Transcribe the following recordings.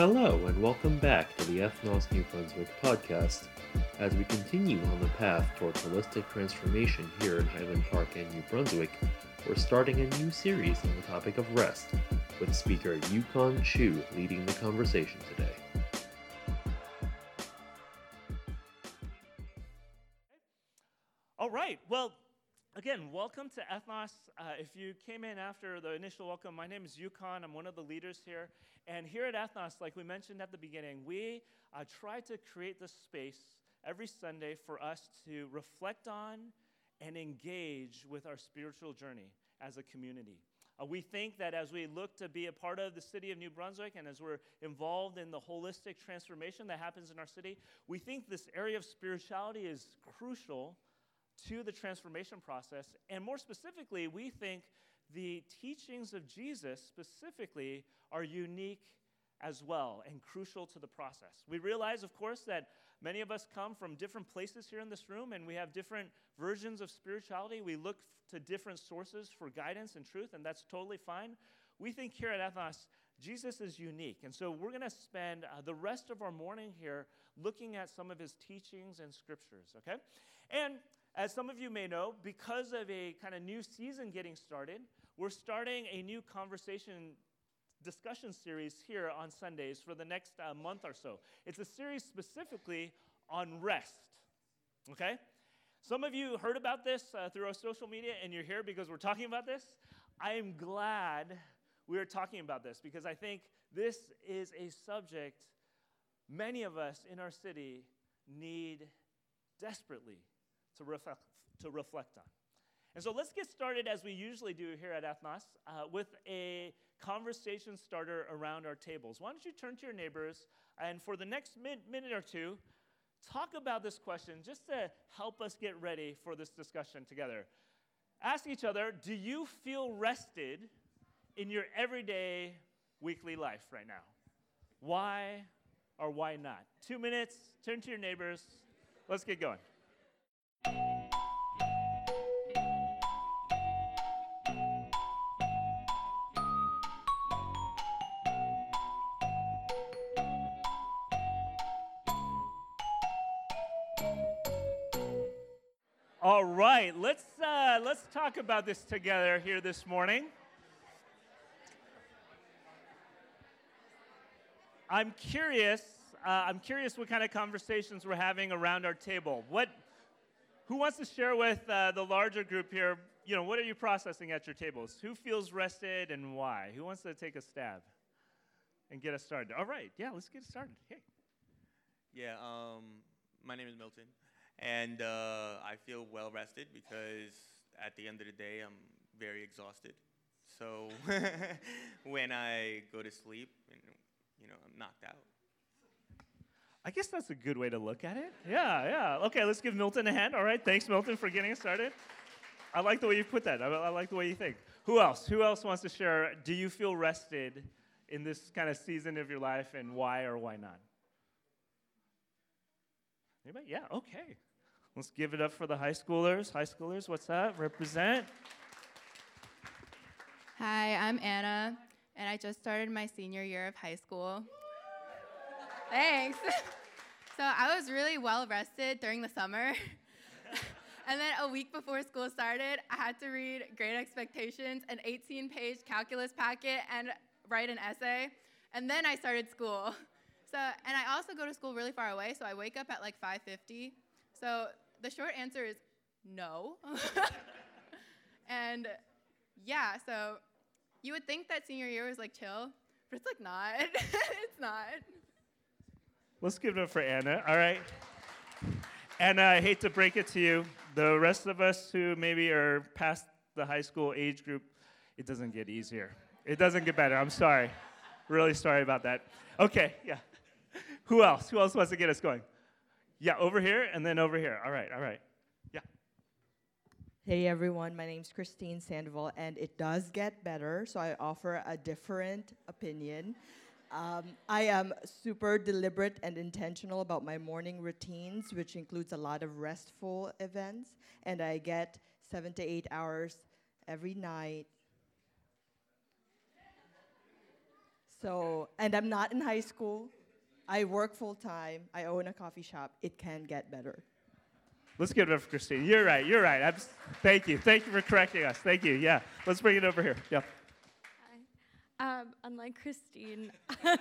Hello, and welcome back to the Ethnos New Brunswick podcast. As we continue on the path toward holistic transformation here in Highland Park and New Brunswick, we're starting a new series on the topic of rest, with speaker Yukon Chu leading the conversation today. Welcome to Ethnos. Uh, if you came in after the initial welcome, my name is Yukon. I'm one of the leaders here. And here at Ethnos, like we mentioned at the beginning, we uh, try to create this space every Sunday for us to reflect on and engage with our spiritual journey as a community. Uh, we think that as we look to be a part of the city of New Brunswick and as we're involved in the holistic transformation that happens in our city, we think this area of spirituality is crucial to the transformation process. And more specifically, we think the teachings of Jesus specifically are unique as well and crucial to the process. We realize, of course, that many of us come from different places here in this room and we have different versions of spirituality. We look to different sources for guidance and truth, and that's totally fine. We think here at Ethnos, Jesus is unique. And so we're going to spend uh, the rest of our morning here looking at some of his teachings and scriptures, okay? And as some of you may know, because of a kind of new season getting started, we're starting a new conversation discussion series here on Sundays for the next uh, month or so. It's a series specifically on rest. Okay? Some of you heard about this uh, through our social media and you're here because we're talking about this. I am glad we are talking about this because I think this is a subject many of us in our city need desperately to reflect, to reflect on. And so let's get started as we usually do here at Ethnos uh, with a conversation starter around our tables. Why don't you turn to your neighbors and for the next min- minute or two, talk about this question just to help us get ready for this discussion together. Ask each other Do you feel rested in your everyday weekly life right now? Why or why not? Two minutes, turn to your neighbors. Let's get going. All right, let's, uh, let's talk about this together here this morning. I'm curious. Uh, I'm curious what kind of conversations we're having around our table. What, who wants to share with uh, the larger group here? You know, what are you processing at your tables? Who feels rested and why? Who wants to take a stab and get us started? All right, yeah, let's get started. Hey. Yeah, um, my name is Milton, and uh, I feel well rested because at the end of the day, I'm very exhausted. So when I go to sleep, you know, I'm knocked out. I guess that's a good way to look at it. Yeah, yeah. Okay, let's give Milton a hand. All right, thanks, Milton, for getting us started. I like the way you put that. I, I like the way you think. Who else? Who else wants to share? Do you feel rested in this kind of season of your life, and why or why not? Anybody? Yeah. Okay. Let's give it up for the high schoolers. High schoolers, what's that? Represent. Hi, I'm Anna, and I just started my senior year of high school. Thanks. so I was really well rested during the summer. and then a week before school started, I had to read Great Expectations, an 18 page calculus packet, and write an essay. And then I started school. So, and I also go to school really far away, so I wake up at like 5:50. So the short answer is no. and yeah, so you would think that senior year was like chill, but it's like not. it's not. Let's give it up for Anna. All right. Anna, I hate to break it to you. The rest of us who maybe are past the high school age group, it doesn't get easier. It doesn't get better. I'm sorry. Really sorry about that. Okay, yeah. Who else? Who else wants to get us going? Yeah, over here and then over here. All right, all right. Yeah. Hey everyone, my name's Christine Sandoval, and it does get better, so I offer a different opinion. Um, I am super deliberate and intentional about my morning routines, which includes a lot of restful events, and I get seven to eight hours every night. So, and I'm not in high school. I work full time. I own a coffee shop. It can get better. Let's give it up for Christine. You're right. You're right. I'm, thank you. Thank you for correcting us. Thank you. Yeah. Let's bring it over here. Yeah. Um, unlike Christine, um,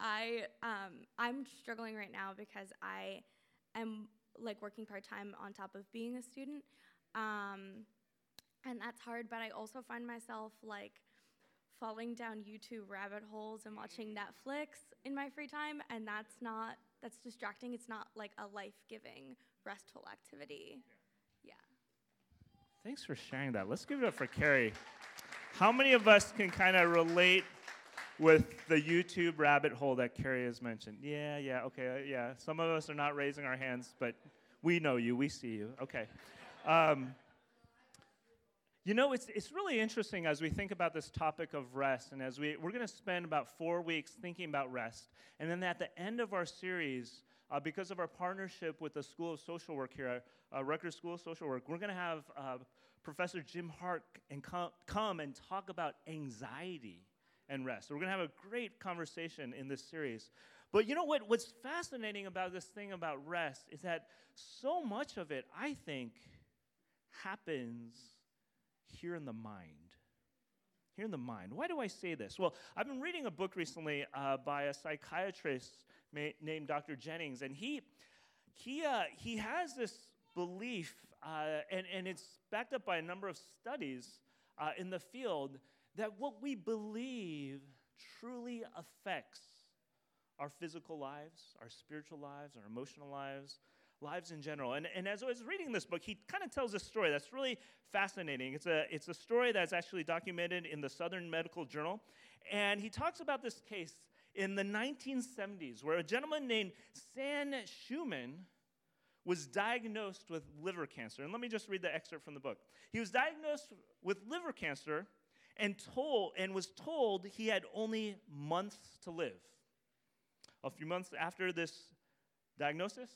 I um, I'm struggling right now because I am like working part time on top of being a student, um, and that's hard. But I also find myself like falling down YouTube rabbit holes and watching Netflix in my free time, and that's not that's distracting. It's not like a life giving restful activity. Thanks for sharing that. Let's give it up for Carrie. How many of us can kind of relate with the YouTube rabbit hole that Carrie has mentioned? Yeah, yeah, okay, uh, yeah. Some of us are not raising our hands, but we know you, we see you. Okay. Um, you know, it's, it's really interesting as we think about this topic of rest, and as we, we're going to spend about four weeks thinking about rest. And then at the end of our series, uh, because of our partnership with the School of Social Work here, uh, Rutgers School of Social Work, we're going to have uh, Professor Jim Hart and com- come and talk about anxiety and rest. So we're going to have a great conversation in this series. But you know what? What's fascinating about this thing about rest is that so much of it, I think, happens here in the mind. Here in the mind. Why do I say this? Well, I've been reading a book recently uh, by a psychiatrist named Dr. Jennings, and he he uh, he has this belief, uh, and and it's backed up by a number of studies uh, in the field that what we believe truly affects our physical lives, our spiritual lives, our emotional lives, lives in general. And, and as I was reading this book, he kind of tells a story that's really fascinating. It's a, it's a story that's actually documented in the Southern Medical Journal. And he talks about this case in the 1970s where a gentleman named Sam Shoeman was diagnosed with liver cancer. And let me just read the excerpt from the book. He was diagnosed with liver cancer and told and was told he had only months to live. A few months after this diagnosis,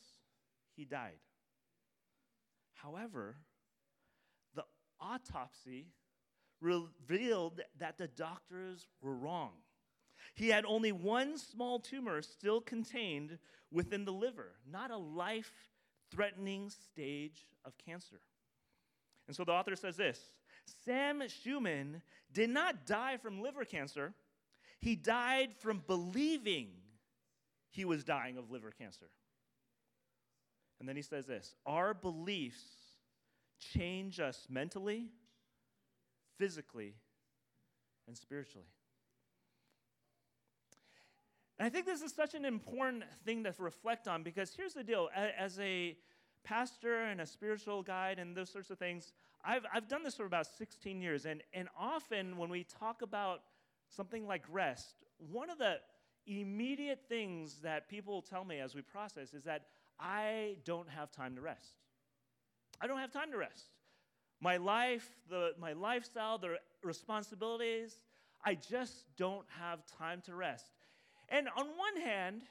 he died. However, the autopsy revealed that the doctors were wrong. He had only one small tumor still contained within the liver, not a life threatening stage of cancer. And so the author says this Sam Shoeman did not die from liver cancer, he died from believing he was dying of liver cancer. And then he says this Our beliefs change us mentally, physically, and spiritually. And I think this is such an important thing to reflect on because here's the deal as a pastor and a spiritual guide and those sorts of things, I've, I've done this for about 16 years. And, and often when we talk about something like rest, one of the immediate things that people tell me as we process is that I don't have time to rest. I don't have time to rest. My life, the, my lifestyle, the responsibilities, I just don't have time to rest. And on one hand,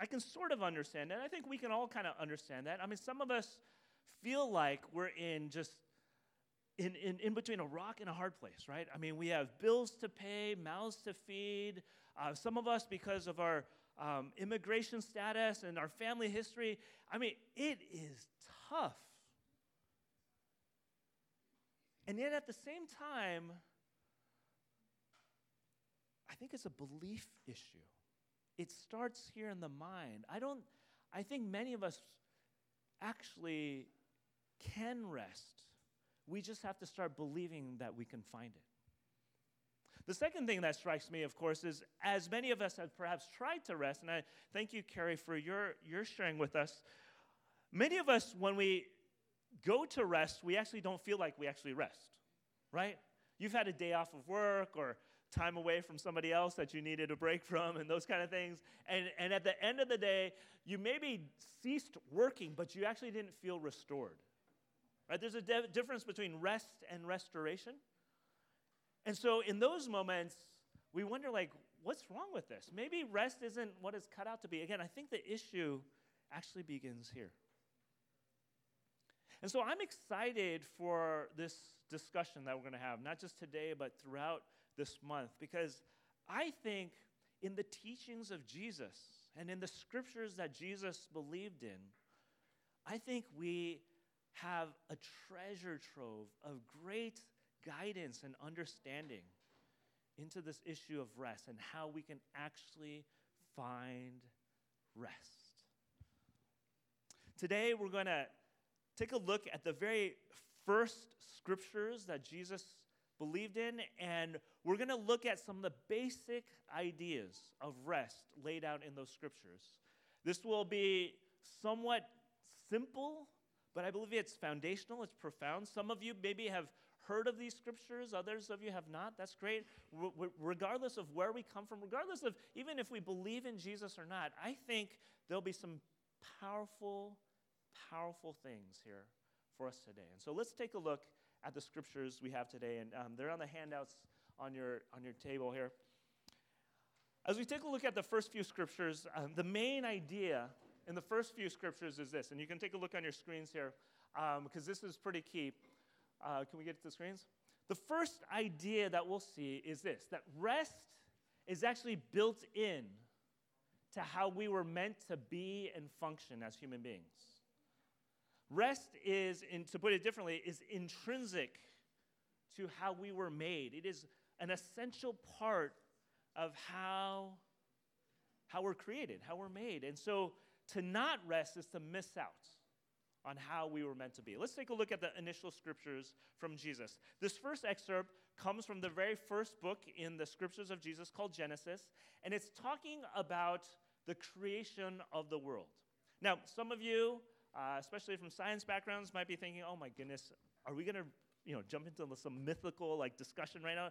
I can sort of understand that. I think we can all kind of understand that. I mean, some of us feel like we're in just in, in, in between a rock and a hard place, right? I mean, we have bills to pay, mouths to feed. Uh, some of us, because of our um, immigration status and our family history, I mean, it is tough. And yet, at the same time, I think it's a belief issue it starts here in the mind. I don't, I think many of us actually can rest. We just have to start believing that we can find it. The second thing that strikes me, of course, is as many of us have perhaps tried to rest, and I thank you, Carrie, for your, your sharing with us. Many of us, when we go to rest, we actually don't feel like we actually rest, right? You've had a day off of work, or time away from somebody else that you needed a break from and those kind of things. And, and at the end of the day, you maybe ceased working, but you actually didn't feel restored. Right? There's a de- difference between rest and restoration. And so in those moments, we wonder like, what's wrong with this? Maybe rest isn't what it's cut out to be. Again, I think the issue actually begins here. And so I'm excited for this discussion that we're going to have, not just today, but throughout this month because I think in the teachings of Jesus and in the scriptures that Jesus believed in, I think we have a treasure trove of great guidance and understanding into this issue of rest and how we can actually find rest. Today, we're going to take a look at the very first scriptures that Jesus believed in, and we're going to look at some of the basic ideas of rest laid out in those scriptures. This will be somewhat simple, but I believe it's foundational, it's profound. Some of you maybe have heard of these scriptures, others of you have not. That's great. R- regardless of where we come from, regardless of even if we believe in Jesus or not, I think there'll be some powerful powerful things here for us today. And so let's take a look at the scriptures we have today, and um, they're on the handouts on your, on your table here. As we take a look at the first few scriptures, um, the main idea in the first few scriptures is this, and you can take a look on your screens here because um, this is pretty key. Uh, can we get to the screens? The first idea that we'll see is this that rest is actually built in to how we were meant to be and function as human beings. Rest is, in, to put it differently, is intrinsic to how we were made. It is an essential part of how, how we're created, how we're made. And so to not rest is to miss out on how we were meant to be. Let's take a look at the initial scriptures from Jesus. This first excerpt comes from the very first book in the scriptures of Jesus called Genesis, and it's talking about the creation of the world. Now, some of you uh, especially from science backgrounds, might be thinking, oh my goodness, are we going to you know, jump into some mythical like discussion right now?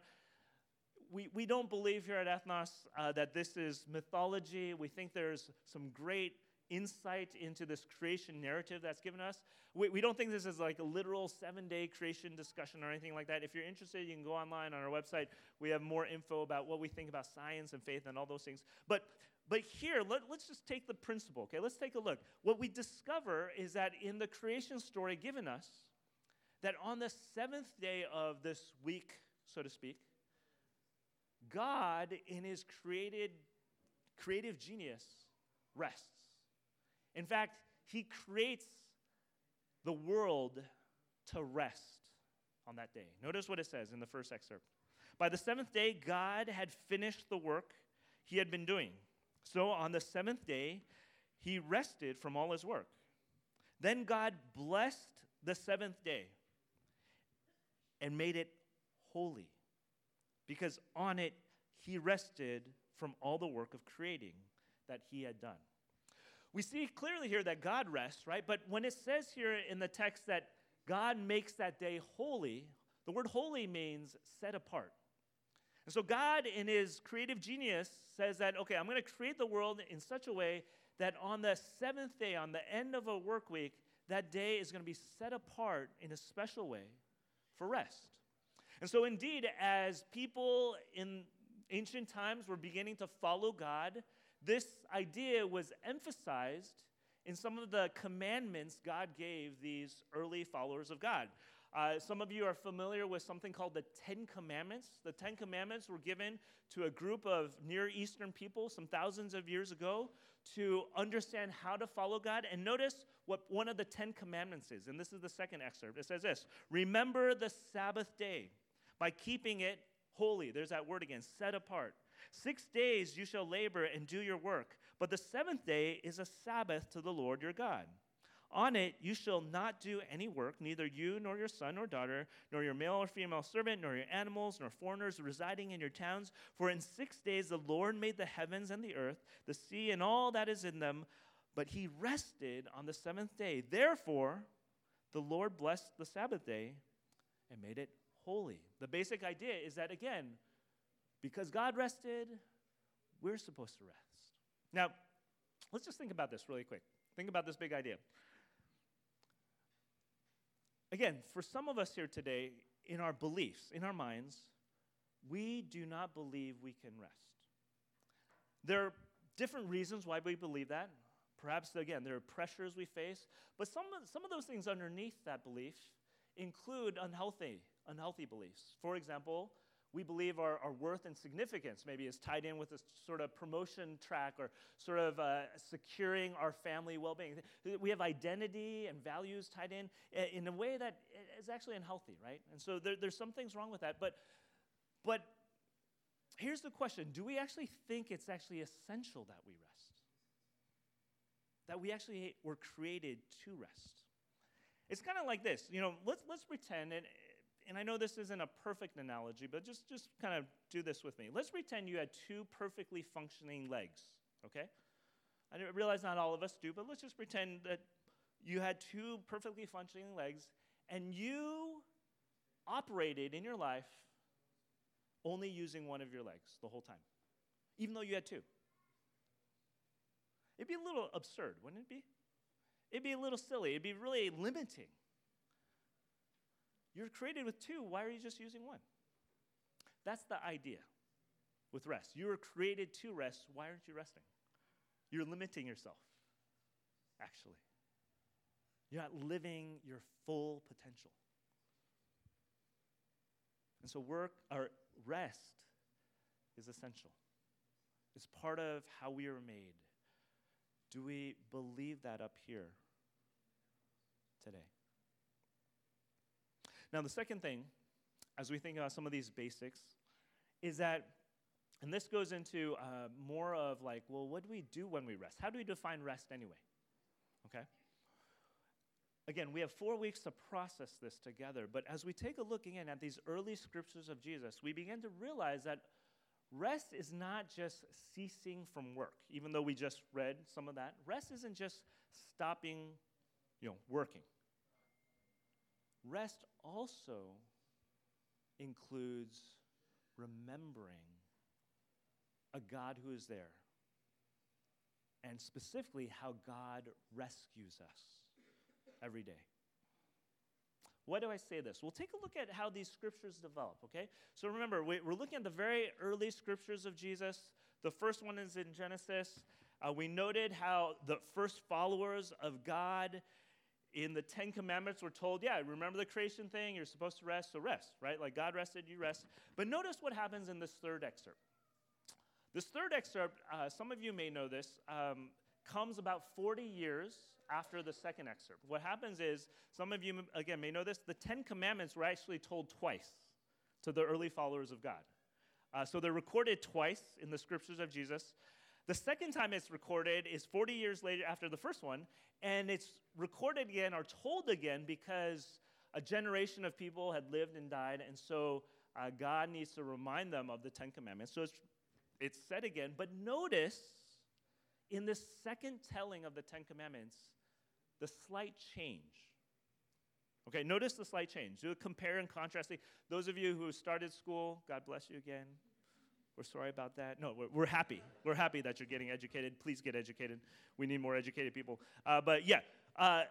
We, we don't believe here at Ethnos uh, that this is mythology. We think there's some great insight into this creation narrative that's given us. We, we don't think this is like a literal seven day creation discussion or anything like that. If you're interested, you can go online on our website. We have more info about what we think about science and faith and all those things. But but here, let, us just take the principle, okay? Let's take a look. What we discover is that in the creation story given us, that on the seventh day of this week, so to speak, God, in his created, creative genius, rests. In fact, he creates the world to rest on that day. Notice what it says in the first excerpt. By the seventh day, God had finished the work he had been doing. So on the seventh day, he rested from all his work. Then God blessed the seventh day and made it holy, because on it he rested from all the work of creating that he had done. We see clearly here that God rests, right? But when it says here in the text that God makes that day holy, the word holy means set apart. And so God, in his creative genius, says that, okay, I'm going to create the world in such a way that on the seventh day, on the end of a work week, that day is going to be set apart in a special way for rest. And so, indeed, as people in ancient times were beginning to follow God, this idea was emphasized in some of the commandments God gave these early followers of God. Uh, some of you are familiar with something called the Ten Commandments. The Ten Commandments were given to a group of Near Eastern people some thousands of years ago to understand how to follow God. And notice what one of the Ten Commandments is. And this is the second excerpt. It says this Remember the Sabbath day by keeping it holy. There's that word again, set apart. Six days you shall labor and do your work, but the seventh day is a Sabbath to the Lord your God. On it you shall not do any work, neither you nor your son or daughter, nor your male or female servant, nor your animals, nor foreigners residing in your towns. For in six days the Lord made the heavens and the earth, the sea and all that is in them, but he rested on the seventh day. Therefore, the Lord blessed the Sabbath day and made it holy. The basic idea is that, again, because God rested, we're supposed to rest. Now, let's just think about this really quick. Think about this big idea. Again, for some of us here today, in our beliefs, in our minds, we do not believe we can rest. There are different reasons why we believe that. Perhaps, again, there are pressures we face, but some of, some of those things underneath that belief include unhealthy, unhealthy beliefs. For example, we believe our, our worth and significance maybe is tied in with a sort of promotion track or sort of uh, securing our family well being. We have identity and values tied in in a way that is actually unhealthy, right? And so there, there's some things wrong with that. But, but here's the question Do we actually think it's actually essential that we rest? That we actually were created to rest? It's kind of like this, you know, let's, let's pretend, and and I know this isn't a perfect analogy, but just, just kind of do this with me. Let's pretend you had two perfectly functioning legs, okay? I realize not all of us do, but let's just pretend that you had two perfectly functioning legs and you operated in your life only using one of your legs the whole time, even though you had two. It'd be a little absurd, wouldn't it be? It'd be a little silly. It'd be really limiting. You're created with two. Why are you just using one? That's the idea with rest. You were created to rest. Why aren't you resting? You're limiting yourself, actually. You're not living your full potential. And so, work or rest is essential. It's part of how we are made. Do we believe that up here today? Now, the second thing, as we think about some of these basics, is that, and this goes into uh, more of like, well, what do we do when we rest? How do we define rest anyway? Okay? Again, we have four weeks to process this together, but as we take a look again at these early scriptures of Jesus, we begin to realize that rest is not just ceasing from work, even though we just read some of that. Rest isn't just stopping, you know, working. Rest also includes remembering a God who is there, and specifically how God rescues us every day. Why do I say this? We'll take a look at how these scriptures develop, okay? So remember, we're looking at the very early scriptures of Jesus. The first one is in Genesis. Uh, we noted how the first followers of God in the Ten Commandments, we're told, yeah, remember the creation thing, you're supposed to rest, so rest, right? Like God rested, you rest. But notice what happens in this third excerpt. This third excerpt, uh, some of you may know this, um, comes about 40 years after the second excerpt. What happens is, some of you, again, may know this, the Ten Commandments were actually told twice to the early followers of God. Uh, so they're recorded twice in the scriptures of Jesus. The second time it's recorded is 40 years later after the first one, and it's recorded again or told again because a generation of people had lived and died, and so uh, God needs to remind them of the Ten Commandments. So it's, it's said again, but notice in the second telling of the Ten Commandments, the slight change. Okay, notice the slight change. Do a compare and contrast. Those of you who started school, God bless you again. We're sorry about that. No, we're, we're, happy. We're happy that you're getting educated. Please get educated. We need more educated people. Uh, but yeah, uh,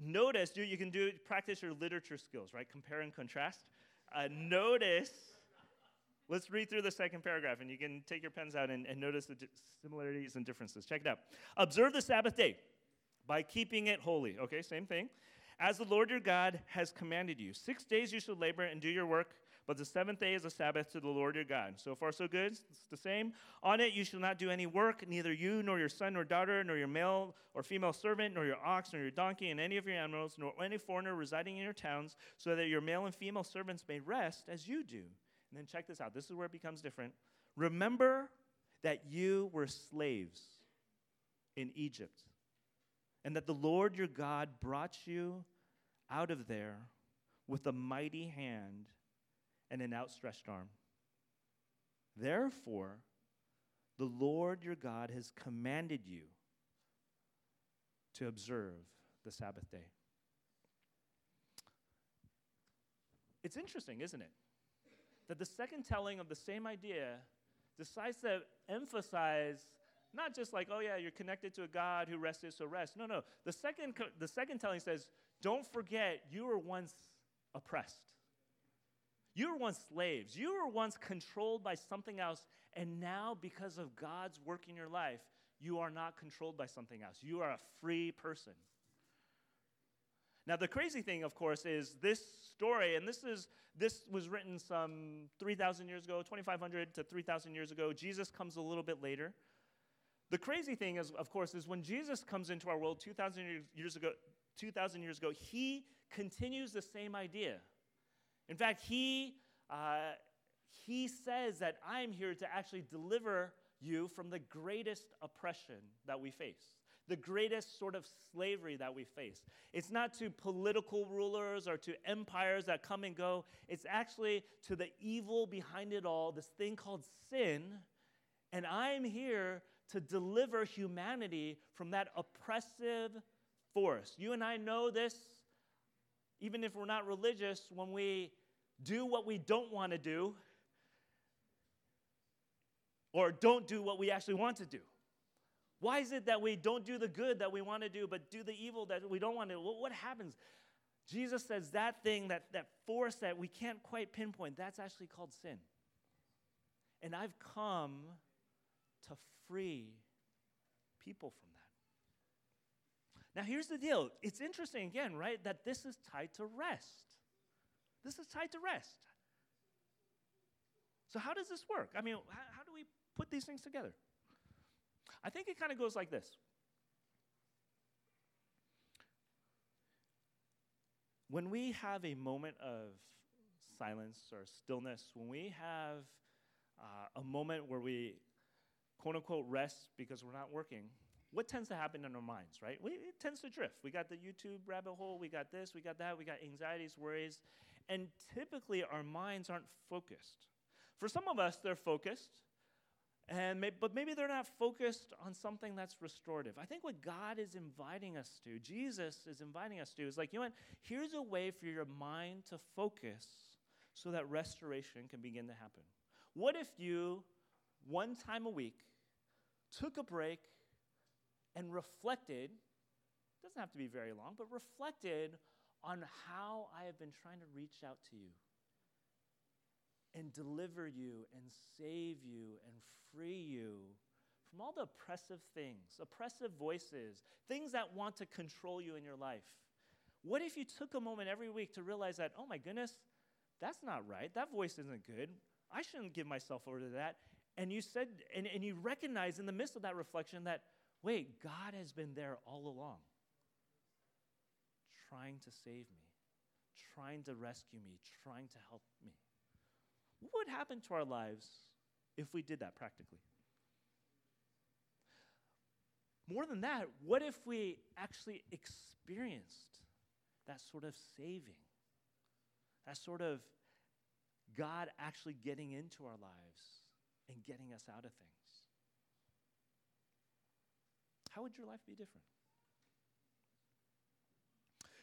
notice do, you can do practice your literature skills, right? Compare and contrast. Uh, notice. Let's read through the second paragraph, and you can take your pens out and, and notice the di- similarities and differences. Check it out. Observe the Sabbath day by keeping it holy. Okay, same thing. As the Lord your God has commanded you. Six days you shall labor and do your work but the seventh day is a Sabbath to the Lord your God. So far, so good. It's the same. On it you shall not do any work, neither you, nor your son, nor daughter, nor your male or female servant, nor your ox, nor your donkey, and any of your animals, nor any foreigner residing in your towns, so that your male and female servants may rest as you do. And then check this out. This is where it becomes different. Remember that you were slaves in Egypt, and that the Lord your God brought you out of there with a mighty hand and an outstretched arm. Therefore, the Lord your God has commanded you to observe the Sabbath day. It's interesting, isn't it? That the second telling of the same idea decides to emphasize not just like, oh yeah, you're connected to a God who rested, so rest. No, no. The second, the second telling says, don't forget you were once oppressed. You were once slaves. You were once controlled by something else. And now, because of God's work in your life, you are not controlled by something else. You are a free person. Now, the crazy thing, of course, is this story, and this, is, this was written some 3,000 years ago, 2,500 to 3,000 years ago. Jesus comes a little bit later. The crazy thing, is, of course, is when Jesus comes into our world 2,000 years ago, 2,000 years ago, he continues the same idea. In fact, he, uh, he says that I'm here to actually deliver you from the greatest oppression that we face the greatest sort of slavery that we face. It's not to political rulers or to empires that come and go, it's actually to the evil behind it all, this thing called sin. And I'm here to deliver humanity from that oppressive force. You and I know this, even if we're not religious, when we do what we don't want to do or don't do what we actually want to do. Why is it that we don't do the good that we want to do, but do the evil that we don't want to do? What happens? Jesus says that thing, that, that force that we can't quite pinpoint, that's actually called sin. And I've come to free people from. Now, here's the deal it's interesting again, right, that this is tied to rest. This is tied to rest. So, how does this work? I mean, how, how do we put these things together? I think it kind of goes like this. When we have a moment of silence or stillness, when we have uh, a moment where we quote unquote rest because we're not working, what tends to happen in our minds, right? We, it tends to drift. We got the YouTube rabbit hole, we got this, we got that, we got anxieties, worries, and typically our minds aren't focused. For some of us, they're focused, and may, but maybe they're not focused on something that's restorative. I think what God is inviting us to, Jesus is inviting us to, is like, you know what? Here's a way for your mind to focus so that restoration can begin to happen. What if you, one time a week, took a break and reflected, doesn't have to be very long, but reflected on how I have been trying to reach out to you and deliver you and save you and free you from all the oppressive things, oppressive voices, things that want to control you in your life. What if you took a moment every week to realize that, oh my goodness, that's not right. That voice isn't good. I shouldn't give myself over to that. And you said, and, and you recognize in the midst of that reflection that, wait, God has been there all along, trying to save me, trying to rescue me, trying to help me. What would happen to our lives if we did that practically? More than that, what if we actually experienced that sort of saving? That sort of God actually getting into our lives and getting us out of things? How would your life be different?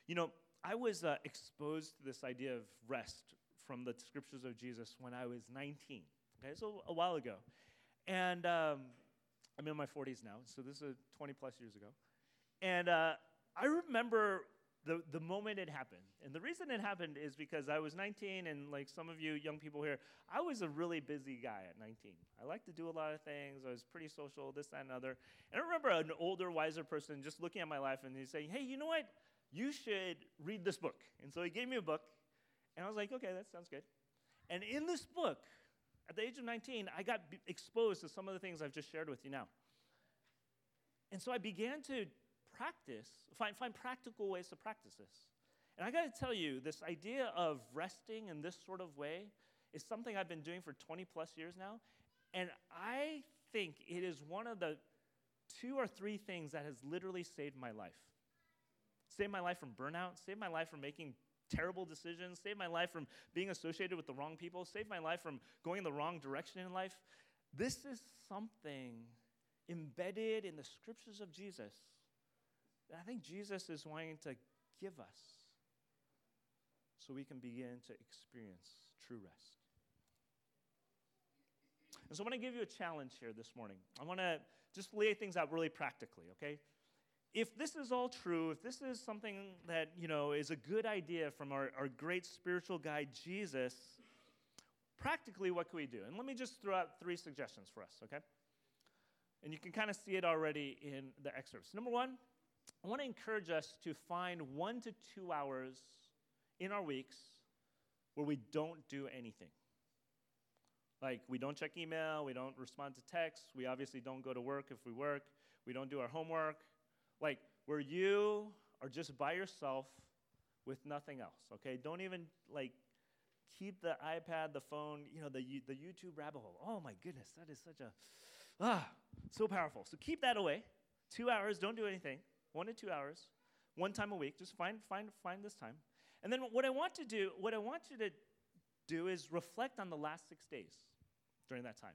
You know, I was uh, exposed to this idea of rest from the scriptures of Jesus when I was 19. Okay, so a while ago. And um, I'm in my 40s now, so this is 20 plus years ago. And uh, I remember the, the moment it happened. And the reason it happened is because I was 19, and like some of you young people here, I was a really busy guy at 19. I liked to do a lot of things. I was pretty social, this, that, and other. And I remember an older, wiser person just looking at my life and he's saying, hey, you know what? You should read this book. And so he gave me a book, and I was like, okay, that sounds good. And in this book, at the age of 19, I got b- exposed to some of the things I've just shared with you now. And so I began to practice, find, find practical ways to practice this. And I got to tell you, this idea of resting in this sort of way is something I've been doing for 20 plus years now. And I think it is one of the two or three things that has literally saved my life. Saved my life from burnout, saved my life from making terrible decisions, saved my life from being associated with the wrong people, saved my life from going in the wrong direction in life. This is something embedded in the scriptures of Jesus I think Jesus is wanting to give us so we can begin to experience true rest. And so I want to give you a challenge here this morning. I want to just lay things out really practically, okay? if this is all true, if this is something that, you know, is a good idea from our, our great spiritual guide, Jesus, practically what can we do? And let me just throw out three suggestions for us, okay? And you can kind of see it already in the excerpts. Number one, I want to encourage us to find one to two hours in our weeks where we don't do anything. Like, we don't check email, we don't respond to texts, we obviously don't go to work if we work, we don't do our homework. Like, where you are just by yourself with nothing else, okay? Don't even, like, keep the iPad, the phone, you know, the, the YouTube rabbit hole. Oh my goodness, that is such a, ah, so powerful. So keep that away. Two hours, don't do anything. One to two hours, one time a week. Just find, find, find this time. And then what I want to do, what I want you to do is reflect on the last six days during that time.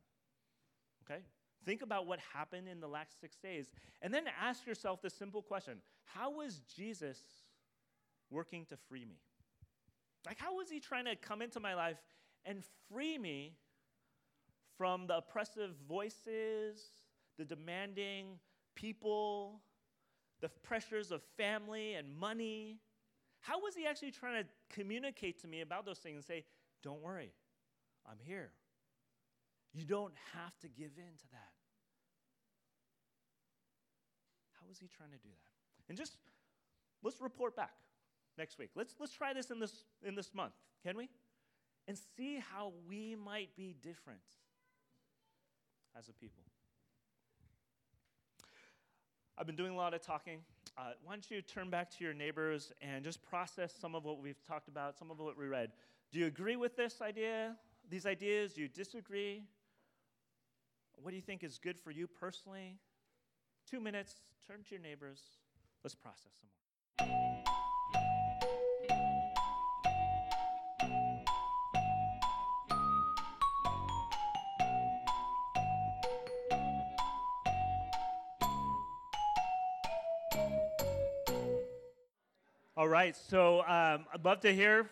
Okay? Think about what happened in the last six days. And then ask yourself this simple question How was Jesus working to free me? Like, how was he trying to come into my life and free me from the oppressive voices, the demanding people, the pressures of family and money? How was he actually trying to communicate to me about those things and say, Don't worry, I'm here? You don't have to give in to that. How was he trying to do that? And just let's report back next week. Let's, let's try this in this, in this month, can we? And see how we might be different as a people. I've been doing a lot of talking. Uh, why don't you turn back to your neighbors and just process some of what we've talked about, some of what we read? Do you agree with this idea, these ideas? Do you disagree? What do you think is good for you personally? Two minutes, turn to your neighbors. Let's process some more. All right, so um, I'd love to hear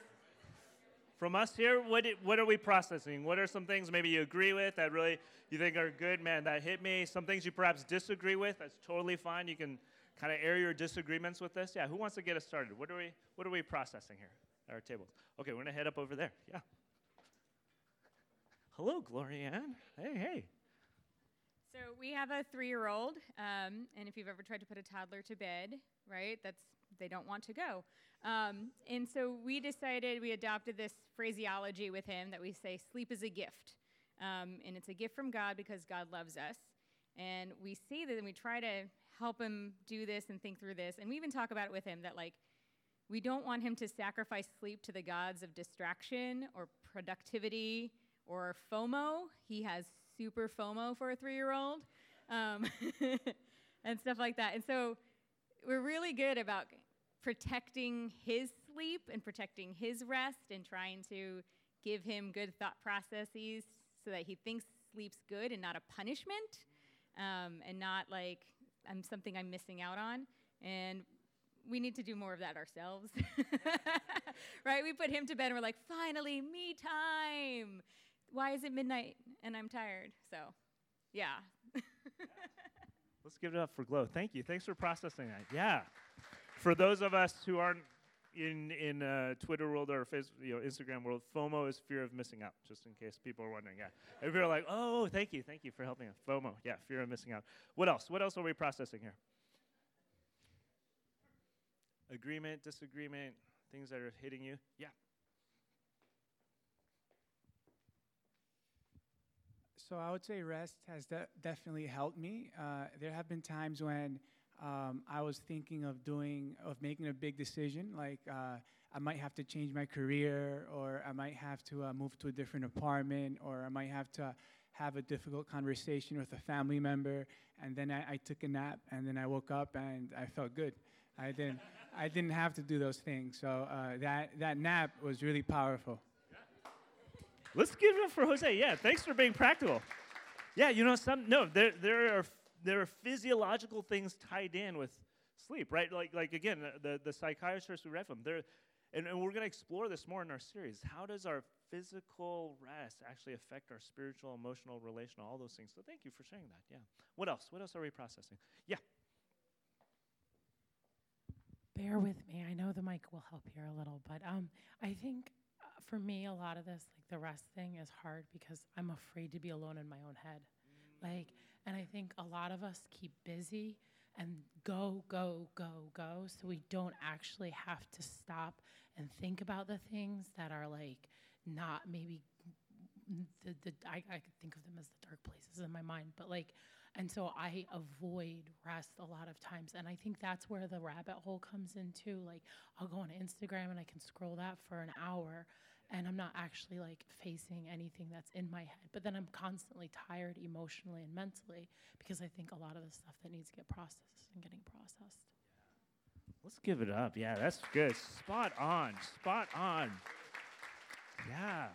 from us here. What, what are we processing? What are some things maybe you agree with that really you think are good? Man, that hit me. Some things you perhaps disagree with. That's totally fine. You can kind of air your disagreements with this. Yeah, who wants to get us started? What are we, what are we processing here at our tables? Okay, we're going to head up over there. Yeah. Hello, Gloria Ann. Hey, hey. So we have a three-year-old, um, and if you've ever tried to put a toddler to bed, right, that's they don't want to go. Um, and so we decided, we adopted this phraseology with him that we say, sleep is a gift. Um, and it's a gift from God because God loves us. And we see that and we try to help him do this and think through this. And we even talk about it with him that, like, we don't want him to sacrifice sleep to the gods of distraction or productivity or FOMO. He has super FOMO for a three year old um, and stuff like that. And so we're really good about protecting his sleep and protecting his rest and trying to give him good thought processes so that he thinks sleep's good and not a punishment um, and not like I'm something I'm missing out on. And we need to do more of that ourselves. right? We put him to bed and we're like, finally, me time. Why is it midnight and I'm tired? So, yeah. Let's give it up for Glow. Thank you. Thanks for processing that. Yeah for those of us who aren't in in uh, Twitter world or Facebook, you know, Instagram world, FOMO is fear of missing out. Just in case people are wondering. Yeah, if you're like, oh, thank you, thank you for helping us. FOMO, yeah, fear of missing out. What else? What else are we processing here? Agreement, disagreement, things that are hitting you. Yeah. So I would say rest has de- definitely helped me. Uh, there have been times when um, I was thinking of doing, of making a big decision, like uh, I might have to change my career, or I might have to uh, move to a different apartment, or I might have to have a difficult conversation with a family member, and then I, I took a nap, and then I woke up and I felt good. I didn't, I didn't have to do those things. So uh, that that nap was really powerful. Let's give it up for Jose. Yeah, thanks for being practical. Yeah, you know, some no, there there are there are physiological things tied in with sleep, right? Like, like again, the, the psychiatrists we read from, they're, and, and we're going to explore this more in our series. How does our physical rest actually affect our spiritual, emotional, relational, all those things? So thank you for sharing that. Yeah. What else? What else are we processing? Yeah. Bear with me. I know the mic will help here a little, but um, I think uh, for me, a lot of this, like the rest thing, is hard because I'm afraid to be alone in my own head. Mm. Like, and I think a lot of us keep busy and go, go, go, go, so we don't actually have to stop and think about the things that are like not maybe the, the I, I could think of them as the dark places in my mind, but like, and so I avoid rest a lot of times, and I think that's where the rabbit hole comes into. Like, I'll go on Instagram and I can scroll that for an hour, and I'm not actually like facing anything that's in my head. But then I'm constantly tired emotionally and mentally because I think a lot of the stuff that needs to get processed isn't getting processed. Let's give it up. Yeah, that's good. Spot on. Spot on. Yeah.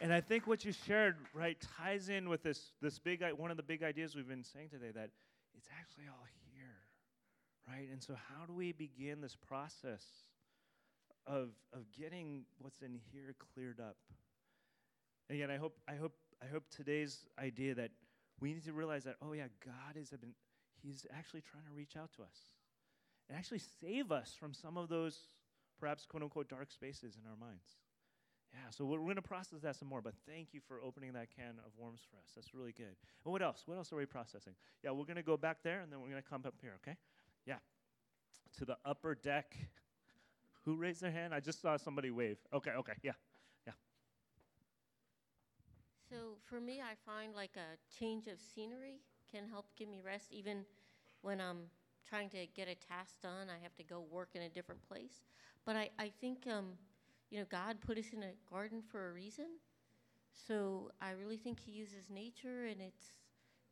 And I think what you shared, right, ties in with this, this big, one of the big ideas we've been saying today that it's actually all here, right? And so, how do we begin this process of, of getting what's in here cleared up? Again, I hope, I hope, I hope today's idea that we need to realize that, oh, yeah, God is, He's actually trying to reach out to us and actually save us from some of those perhaps quote unquote dark spaces in our minds. Yeah, so we're, we're going to process that some more, but thank you for opening that can of worms for us. That's really good. And what else? What else are we processing? Yeah, we're going to go back there and then we're going to come up here, okay? Yeah. To the upper deck. Who raised their hand? I just saw somebody wave. Okay, okay, yeah. Yeah. So for me, I find like a change of scenery can help give me rest even when I'm trying to get a task done. I have to go work in a different place. But I, I think um, you know, God put us in a garden for a reason. So I really think He uses nature, and it's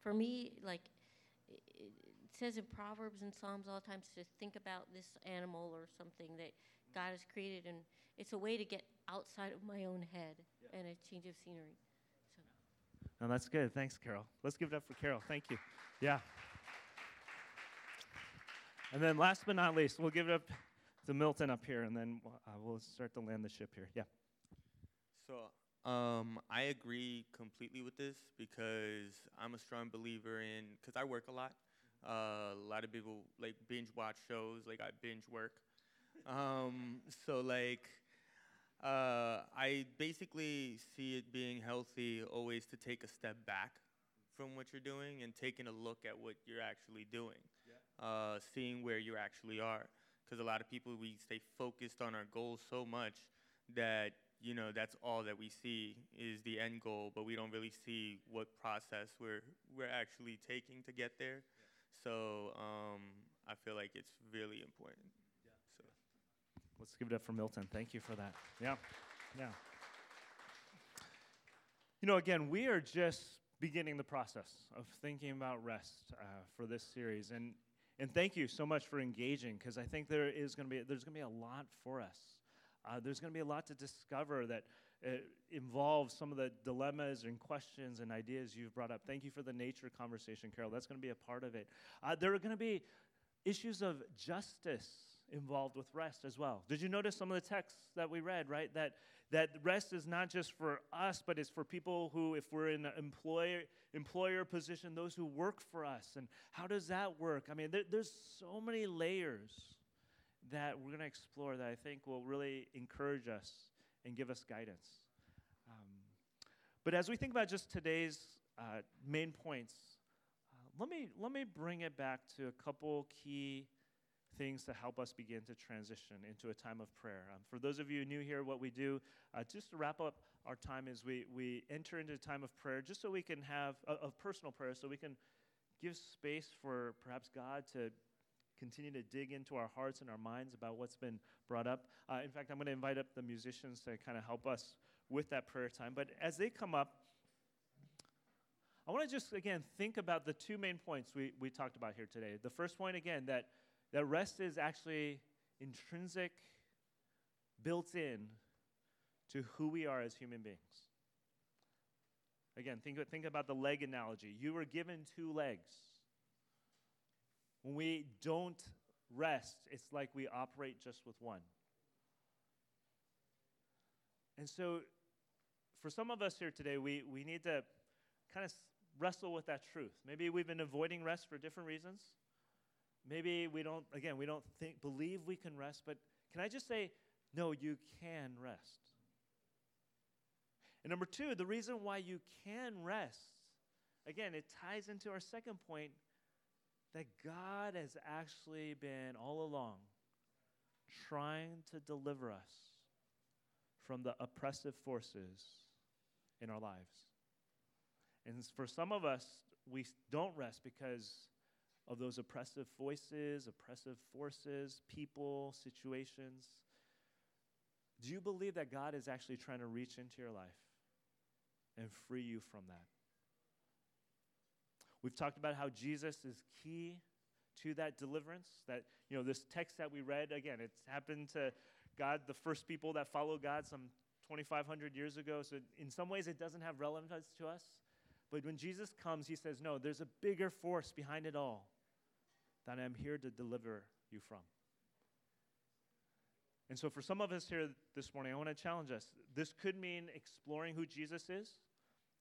for me like it, says in Proverbs and Psalms all the times to think about this animal or something that God has created, and it's a way to get outside of my own head yeah. and a change of scenery. So. No, that's good. Thanks, Carol. Let's give it up for Carol. Thank you. Yeah. And then last but not least, we'll give it up to Milton up here, and then uh, we'll start to land the ship here. Yeah. So um, I agree completely with this because I'm a strong believer in because I work a lot. Uh, a lot of people like binge watch shows, like I binge work. Um, so like uh, I basically see it being healthy always to take a step back from what you're doing and taking a look at what you're actually doing, yeah. uh, seeing where you actually are because a lot of people we stay focused on our goals so much that you know that's all that we see is the end goal but we don't really see what process we're we're actually taking to get there yeah. so um, i feel like it's really important let's give it up for milton thank you for that yeah yeah you know again we are just beginning the process of thinking about rest uh, for this series and and thank you so much for engaging because I think there is going to be there's going to be a lot for us. Uh, there's going to be a lot to discover that uh, involves some of the dilemmas and questions and ideas you've brought up. Thank you for the nature conversation, Carol. That's going to be a part of it. Uh, there are going to be issues of justice involved with rest as well. Did you notice some of the texts that we read, right? That that rest is not just for us, but it's for people who, if we're in an employer, employer position, those who work for us. And how does that work? I mean, there, there's so many layers that we're going to explore that I think will really encourage us and give us guidance. Um, but as we think about just today's uh, main points, uh, let, me, let me bring it back to a couple key things to help us begin to transition into a time of prayer. Um, for those of you new here, what we do, uh, just to wrap up our time, is we, we enter into a time of prayer just so we can have, uh, of personal prayer, so we can give space for perhaps God to continue to dig into our hearts and our minds about what's been brought up. Uh, in fact, I'm going to invite up the musicians to kind of help us with that prayer time. But as they come up, I want to just, again, think about the two main points we, we talked about here today. The first point, again, that that rest is actually intrinsic, built in to who we are as human beings. Again, think, think about the leg analogy. You were given two legs. When we don't rest, it's like we operate just with one. And so, for some of us here today, we, we need to kind of wrestle with that truth. Maybe we've been avoiding rest for different reasons. Maybe we don't, again, we don't think, believe we can rest, but can I just say, no, you can rest. And number two, the reason why you can rest, again, it ties into our second point that God has actually been all along trying to deliver us from the oppressive forces in our lives. And for some of us, we don't rest because of those oppressive voices, oppressive forces, people, situations. Do you believe that God is actually trying to reach into your life and free you from that? We've talked about how Jesus is key to that deliverance. That, you know, this text that we read, again, it's happened to God, the first people that followed God some 2,500 years ago. So, in some ways, it doesn't have relevance to us. But when Jesus comes, he says, No, there's a bigger force behind it all that I'm here to deliver you from. And so, for some of us here this morning, I want to challenge us. This could mean exploring who Jesus is.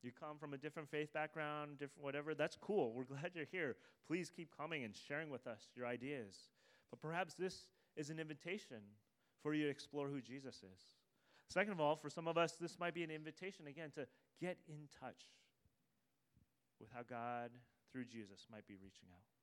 You come from a different faith background, different whatever. That's cool. We're glad you're here. Please keep coming and sharing with us your ideas. But perhaps this is an invitation for you to explore who Jesus is. Second of all, for some of us, this might be an invitation again to get in touch with how God, through Jesus, might be reaching out.